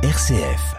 RCF.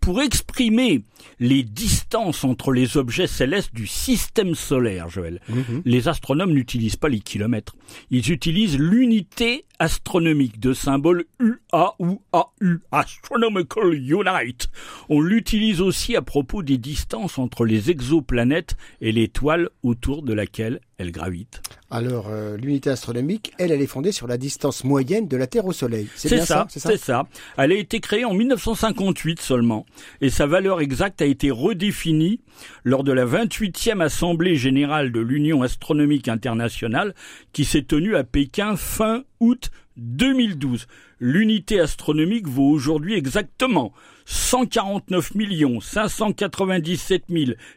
Pour exprimer les distances entre les objets célestes du système solaire, Joël, les astronomes n'utilisent pas les kilomètres. Ils utilisent l'unité astronomique de symbole UA ou AU, Astronomical Unite. On l'utilise aussi à propos des distances entre les exoplanètes et l'étoile autour de laquelle elles gravitent. Alors, euh, l'unité astronomique, elle, elle est fondée sur la distance moyenne de la Terre au Soleil. C'est ça, c'est c'est ça. Elle a été créée en 1958 seulement, et sa valeur exacte a été redéfinie lors de la 28e Assemblée générale de l'Union astronomique internationale qui s'est tenue à Pékin fin août 2012. L'unité astronomique vaut aujourd'hui exactement 149 597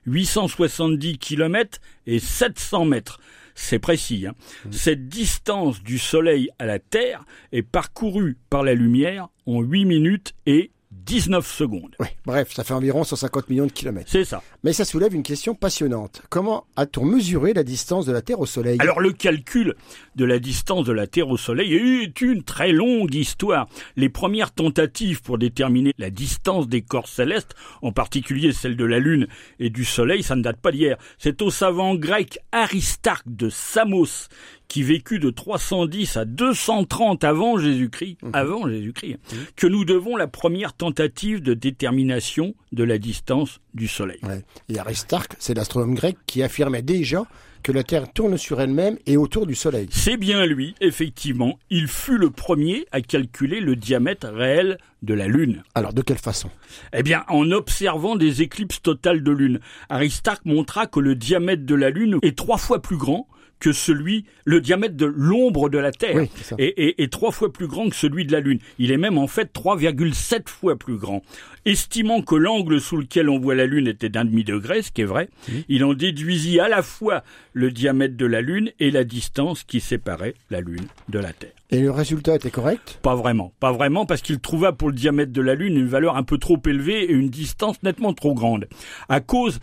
870 km et 700 mètres. C'est précis. hein. Cette distance du Soleil à la Terre est parcourue par la lumière en 8 minutes et 19 secondes. Oui, bref, ça fait environ 150 millions de kilomètres. C'est ça. Mais ça soulève une question passionnante. Comment a-t-on mesuré la distance de la Terre au Soleil? Alors le calcul de la distance de la Terre au Soleil est une très longue histoire. Les premières tentatives pour déterminer la distance des corps célestes, en particulier celle de la Lune et du Soleil, ça ne date pas d'hier. C'est au savant grec Aristarque de Samos qui vécut de 310 à 230 avant Jésus-Christ, avant Jésus-Christ, que nous devons la première tentative de détermination de la distance du Soleil. Ouais. Et Aristarque, c'est l'astronome grec qui affirmait déjà que la Terre tourne sur elle-même et autour du Soleil. C'est bien lui, effectivement. Il fut le premier à calculer le diamètre réel de la Lune. Alors, de quelle façon? Eh bien, en observant des éclipses totales de Lune, Aristarque montra que le diamètre de la Lune est trois fois plus grand que celui, le diamètre de l'ombre de la Terre, Oui, et trois fois plus grand que celui de la Lune. Il est même en fait 3,7 fois plus grand. Estimant que l'angle sous lequel on voit la Lune était d'un demi-degré, ce qui est vrai, il en déduisit à la fois le diamètre de la Lune et la distance qui séparait la Lune de la Terre. Et le résultat était correct Pas vraiment, pas vraiment, parce qu'il trouva pour le diamètre de la Lune une valeur un peu trop élevée et une distance nettement trop grande. À cause,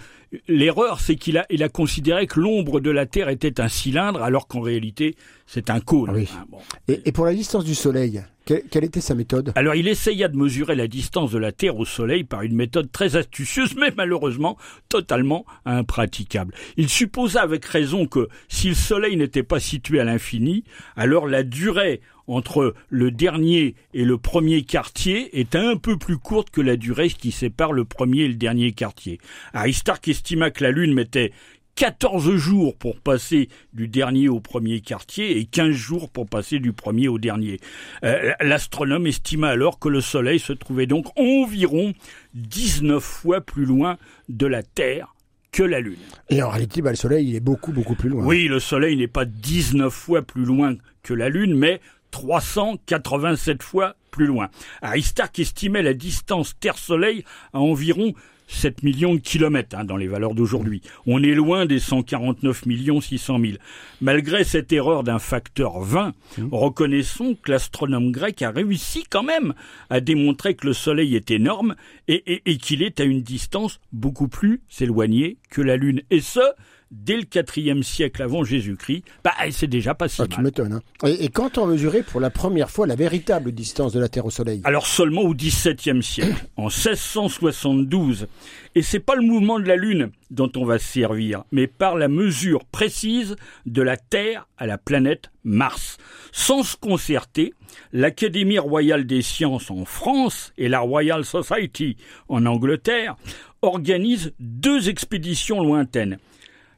l'erreur, c'est qu'il a, il a considéré que l'ombre de la Terre était un cylindre, alors qu'en réalité, c'est un cône. Oui. Hein, bon. et, et pour la distance du Soleil, que- quelle était sa méthode? Alors il essaya de mesurer la distance de la Terre au Soleil par une méthode très astucieuse, mais malheureusement totalement impraticable. Il supposa avec raison que si le Soleil n'était pas situé à l'infini, alors la durée entre le dernier et le premier quartier est un peu plus courte que la durée qui sépare le premier et le dernier quartier. Aristarque estima que la Lune mettait 14 jours pour passer du dernier au premier quartier et 15 jours pour passer du premier au dernier. Euh, L'astronome estima alors que le Soleil se trouvait donc environ 19 fois plus loin de la Terre que la Lune. Et en réalité, bah, le Soleil, il est beaucoup, beaucoup plus loin. Oui, le Soleil n'est pas 19 fois plus loin que la Lune, mais 387 fois plus loin. Aristarque estimait la distance Terre-Soleil à environ 7 millions de kilomètres hein, dans les valeurs d'aujourd'hui. On est loin des 149 millions 600 000. Malgré cette erreur d'un facteur 20, reconnaissons que l'astronome grec a réussi quand même à démontrer que le Soleil est énorme et, et- et qu'il est à une distance beaucoup plus éloignée que la Lune. Et ce, dès le IVe siècle avant Jésus-Christ, bah, c'est déjà pas si Ah, tu m'étonnes. hein. Et, et quand on mesurait pour la première fois la véritable distance de la Terre au Soleil Alors seulement au XVIIe siècle, en 1672. Et c'est pas le mouvement de la Lune dont on va se servir, mais par la mesure précise de la Terre à la planète Mars. Sans se concerter, l'Académie royale des sciences en France et la Royal Society en Angleterre organisent deux expéditions lointaines.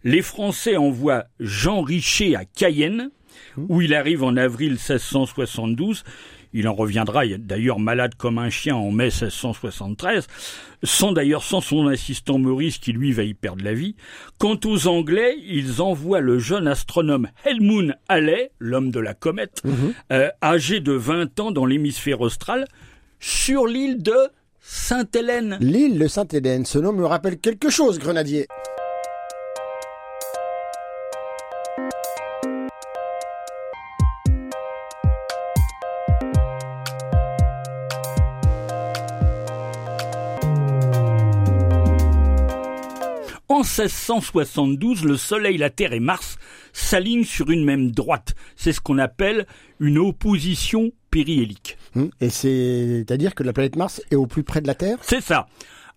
Les Français envoient Jean Richer à Cayenne, où il arrive en avril 1672. Il en reviendra d'ailleurs malade comme un chien en mai 1673, sans d'ailleurs sans son assistant Maurice qui lui va y perdre la vie. Quant aux Anglais, ils envoient le jeune astronome Helmut Halley, l'homme de la comète, euh, âgé de 20 ans dans l'hémisphère austral, sur l'île de Sainte-Hélène. L'île de Sainte-Hélène, ce nom me rappelle quelque chose, Grenadier. 1672, le Soleil, la Terre et Mars s'alignent sur une même droite. C'est ce qu'on appelle une opposition périhélique. Hum, Et c'est-à-dire que la planète Mars est au plus près de la Terre? C'est ça.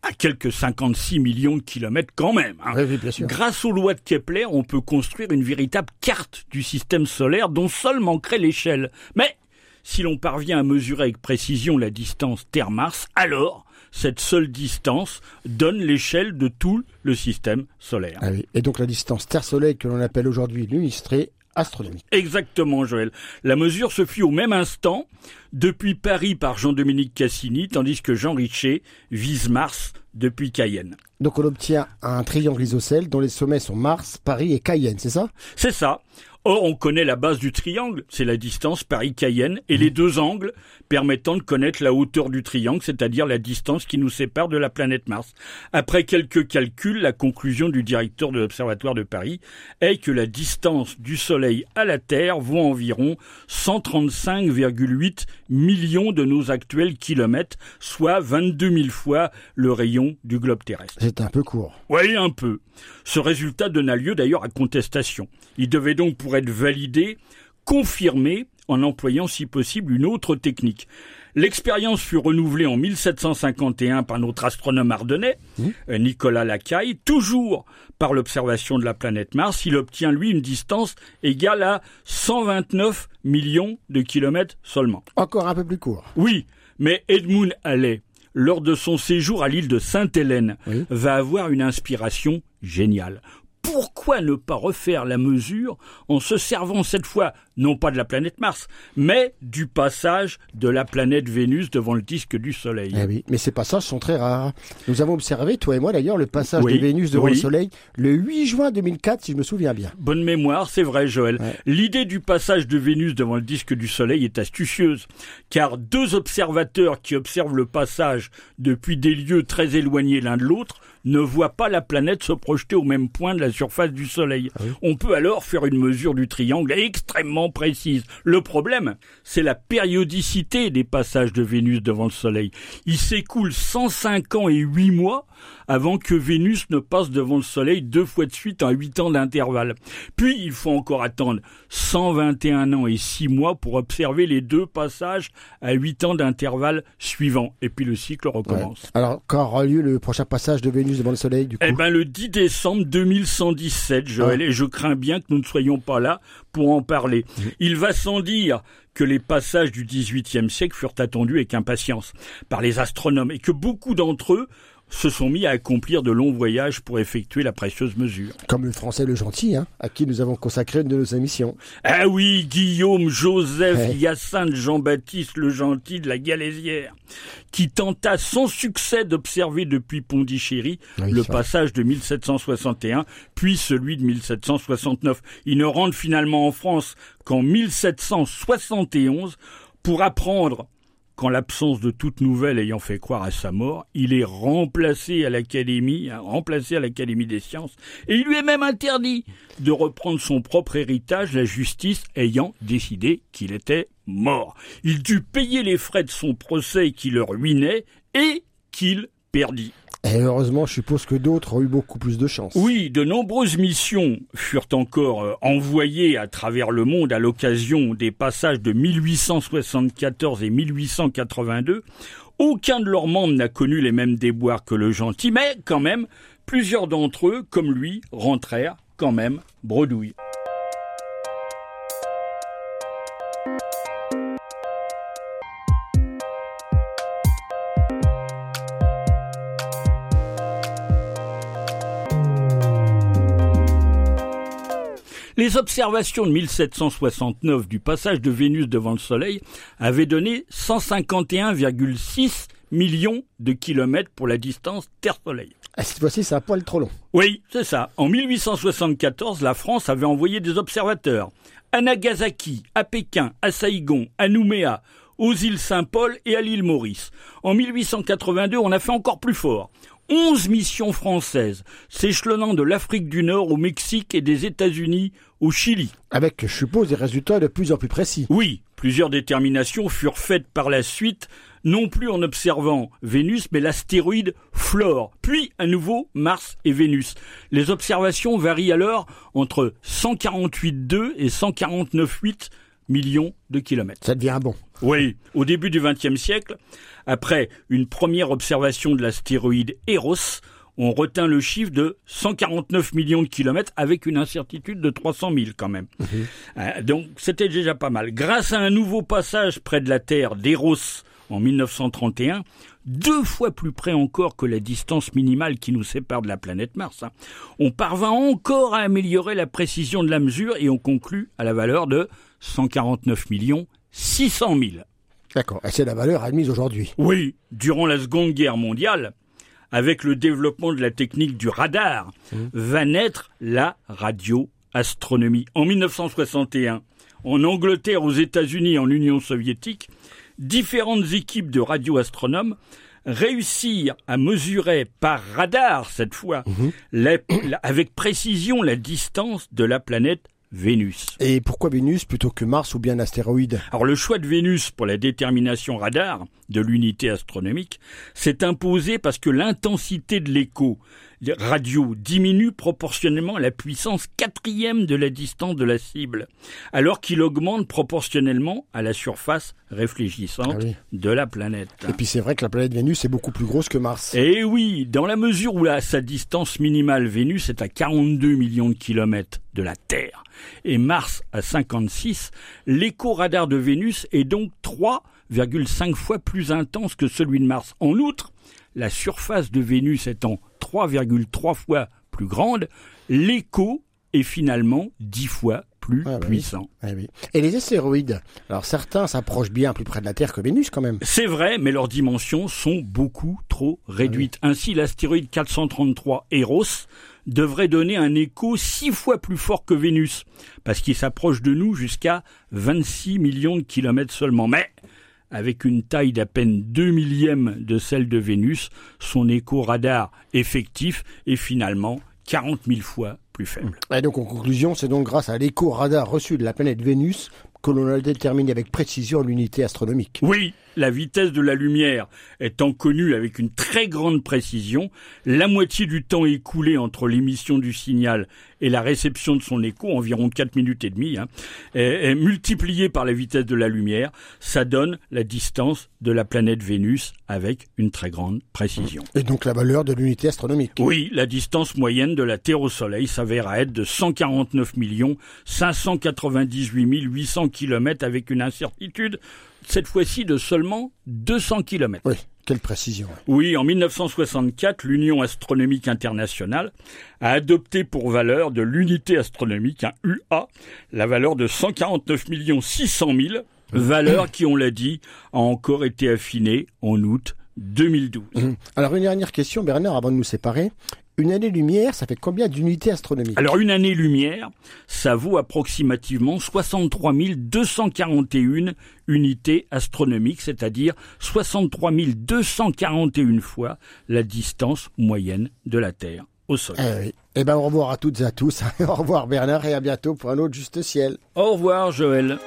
À quelques 56 millions de kilomètres quand même. hein. Oui, oui, bien sûr. Grâce aux lois de Kepler, on peut construire une véritable carte du système solaire dont seul manquerait l'échelle. Mais si l'on parvient à mesurer avec précision la distance Terre-Mars, alors cette seule distance donne l'échelle de tout le système solaire. Ah oui. Et donc la distance Terre-Soleil que l'on appelle aujourd'hui l'unistrée astronomique. Exactement, Joël. La mesure se fit au même instant depuis Paris par Jean-Dominique Cassini, tandis que Jean Richer vise Mars depuis Cayenne. Donc on obtient un triangle isocèle dont les sommets sont Mars, Paris et Cayenne, c'est ça? C'est ça. Or, on connaît la base du triangle, c'est la distance Paris-Cayenne, et les deux angles permettant de connaître la hauteur du triangle, c'est-à-dire la distance qui nous sépare de la planète Mars. Après quelques calculs, la conclusion du directeur de l'Observatoire de Paris est que la distance du Soleil à la Terre vaut environ 135,8 millions de nos actuels kilomètres, soit 22 000 fois le rayon du globe terrestre. C'est un peu court. Oui, un peu. Ce résultat donna lieu d'ailleurs à contestation. Il devait donc, pour être validé, confirmé en employant si possible une autre technique. L'expérience fut renouvelée en 1751 par notre astronome ardennais, euh, Nicolas Lacaille, toujours par l'observation de la planète Mars. Il obtient, lui, une distance égale à 129 millions de kilomètres seulement. Encore un peu plus court. Oui, mais Edmund Halley, lors de son séjour à l'île de Sainte-Hélène, Oui. va avoir une inspiration géniale. Pourquoi ne pas refaire la mesure en se servant cette fois non pas de la planète Mars, mais du passage de la planète Vénus devant le disque du Soleil Eh oui, mais ces passages sont très rares. Nous avons observé, toi et moi d'ailleurs, le passage Oui, de Vénus devant oui. le Soleil le 8 juin 2004, si je me souviens bien. Bonne mémoire, c'est vrai Joël. Ouais. L'idée du passage de Vénus devant le disque du Soleil est astucieuse, car deux observateurs qui observent le passage depuis des lieux très éloignés l'un de l'autre ne voient pas la planète se projeter au même point de la surface du Soleil. On peut alors faire une mesure du triangle extrêmement précise. Le problème, c'est la périodicité des passages de Vénus devant le Soleil. Il s'écoule 105 ans et 8 mois avant que Vénus ne passe devant le Soleil deux fois de suite en 8 ans d'intervalle. Puis il faut encore attendre 121 ans et 6 mois pour observer les deux passages à 8 ans d'intervalle suivants. Et puis le cycle recommence. Alors, quand aura lieu le prochain passage de Vénus devant le Soleil, du coup. Eh ben le 10 décembre 2117, Joël, et je crains bien que nous ne soyons pas là pour en parler. Il va sans dire que les passages du XVIIIe siècle furent attendus avec impatience par les astronomes et que beaucoup d'entre eux se sont mis à accomplir de longs voyages pour effectuer la précieuse mesure. Comme le français le gentil, hein, à qui nous avons consacré une de nos émissions. Ah oui, Guillaume, Joseph, Ouais. Hyacinthe, Jean-Baptiste le Gentil de la Galésière, qui tenta sans succès d'observer depuis Pondichéry Oui, le passage de 1761, puis celui de 1769. Il ne rentre finalement en France qu'en 1771 pour apprendre qu'en l'absence de toute nouvelle ayant fait croire à sa mort, il est remplacé à l'Académie, hein, remplacé à l'Académie des sciences, et il lui est même interdit de reprendre son propre héritage, la justice ayant décidé qu'il était mort. Il dut payer les frais de son procès qui le ruinait et qu'il perdit. Et heureusement, je suppose que d'autres ont eu beaucoup plus de chance. Oui, de nombreuses missions furent encore euh, envoyées à travers le monde à l'occasion des passages de 1874 et 1882. Aucun de leurs membres n'a connu les mêmes déboires que le gentil, mais quand même, plusieurs d'entre eux, comme lui, rentrèrent quand même bredouilles. Les observations de 1769 du passage de Vénus devant le Soleil avaient donné 151,6 millions de kilomètres pour la distance Terre-Soleil. Ah, Cette fois-ci, c'est un poil trop long. Oui, c'est ça. En 1874, la France avait envoyé des observateurs à Nagasaki, à Pékin, à Saïgon, à Nouméa, aux îles Saint-Paul et à l'île Maurice. En 1882, on a fait encore plus fort. 11 missions françaises s'échelonnant de l'Afrique du Nord au Mexique et des États-Unis au Chili. Avec, je suppose, des résultats de plus en plus précis. Oui, Plusieurs déterminations furent faites par la suite, non plus en observant Vénus, mais l'astéroïde Flore, puis à nouveau Mars et Vénus. Les observations varient alors entre 148,2 et 149,8 millions de kilomètres. Ça devient bon. Oui, au début du XXe siècle, après une première observation de l'astéroïde Eros, on retint le chiffre de 149 millions de kilomètres avec une incertitude de 300 000 quand même. Euh, donc c'était déjà pas mal. Grâce à un nouveau passage près de la Terre d'Eros en 1931, deux fois plus près encore que la distance minimale qui nous sépare de la planète Mars, hein, on parvint encore à améliorer la précision de la mesure et on conclut à la valeur de 149 millions 600 000. D'accord. Et c'est la valeur admise aujourd'hui. Oui, durant la Seconde Guerre mondiale, avec le développement de la technique du radar, va naître la radioastronomie. En 1961, en Angleterre, aux États-Unis en Union soviétique, différentes équipes de radioastronomes réussirent à mesurer par radar, cette fois, la- la- avec précision la distance de la planète Vénus. Et pourquoi Vénus plutôt que Mars ou bien un astéroïde Alors le choix de Vénus pour la détermination radar de l'unité astronomique s'est imposé parce que l'intensité de l'écho radio diminue proportionnellement à la puissance quatrième de la distance de la cible, alors qu'il augmente proportionnellement à la surface réfléchissante Ah oui. de la planète. Et puis c'est vrai que la planète Vénus est beaucoup plus grosse que Mars. Eh oui, dans la mesure où la, sa distance minimale Vénus est à 42 millions de kilomètres de la Terre et Mars à 56, l'écho-radar de Vénus est donc 3,5 fois plus intense que celui de Mars. En outre, la surface de Vénus étant 3,3 fois plus grande, l'écho est finalement 10 fois plus Ah bah oui. puissant. Ah oui. Et les astéroïdes Alors certains s'approchent bien plus près de la Terre que Vénus quand même. C'est vrai, mais leurs dimensions sont beaucoup trop réduites. Ainsi, l'astéroïde 433 Eros devrait donner un écho six fois plus fort que Vénus, parce qu'il s'approche de nous jusqu'à 26 millions de kilomètres seulement. Mais, avec une taille d'à peine 2 millièmes de celle de Vénus, son écho radar effectif est finalement 40 000 fois plus faible. Et donc en conclusion, c'est donc grâce à l'écho-radar reçu de la planète Vénus que déterminé avec précision l'unité astronomique. Oui, la vitesse de la lumière étant connue avec une très grande précision, la moitié du temps écoulé entre l'émission du signal et la réception de son écho, environ 4 minutes et demie, hein, est, est multipliée par la vitesse de la lumière, ça donne la distance de la planète Vénus avec une très grande précision. Et donc la valeur de l'unité astronomique. Oui, la distance moyenne de la Terre au Soleil s'avère à être de 149 598 800 kilomètres avec une incertitude, cette fois-ci de seulement 200 kilomètres. Oui, quelle précision. Oui, en 1964, l'Union astronomique internationale a adopté pour valeur de l'unité astronomique, un UA, la valeur de 149 600 000, valeur qui, on l'a dit, a encore été affinée en août 2012. Hum. Alors une dernière question, Bernard, avant de nous séparer. Une année-lumière, ça fait combien d'unités astronomiques Alors une année-lumière, ça vaut approximativement 63 241 unités astronomiques, c'est-à-dire 63 241 fois la distance moyenne de la Terre au Soleil. Eh oui. Eh ben au revoir à toutes et à tous. au revoir Bernard et à bientôt pour un autre juste ciel. Au revoir Joël.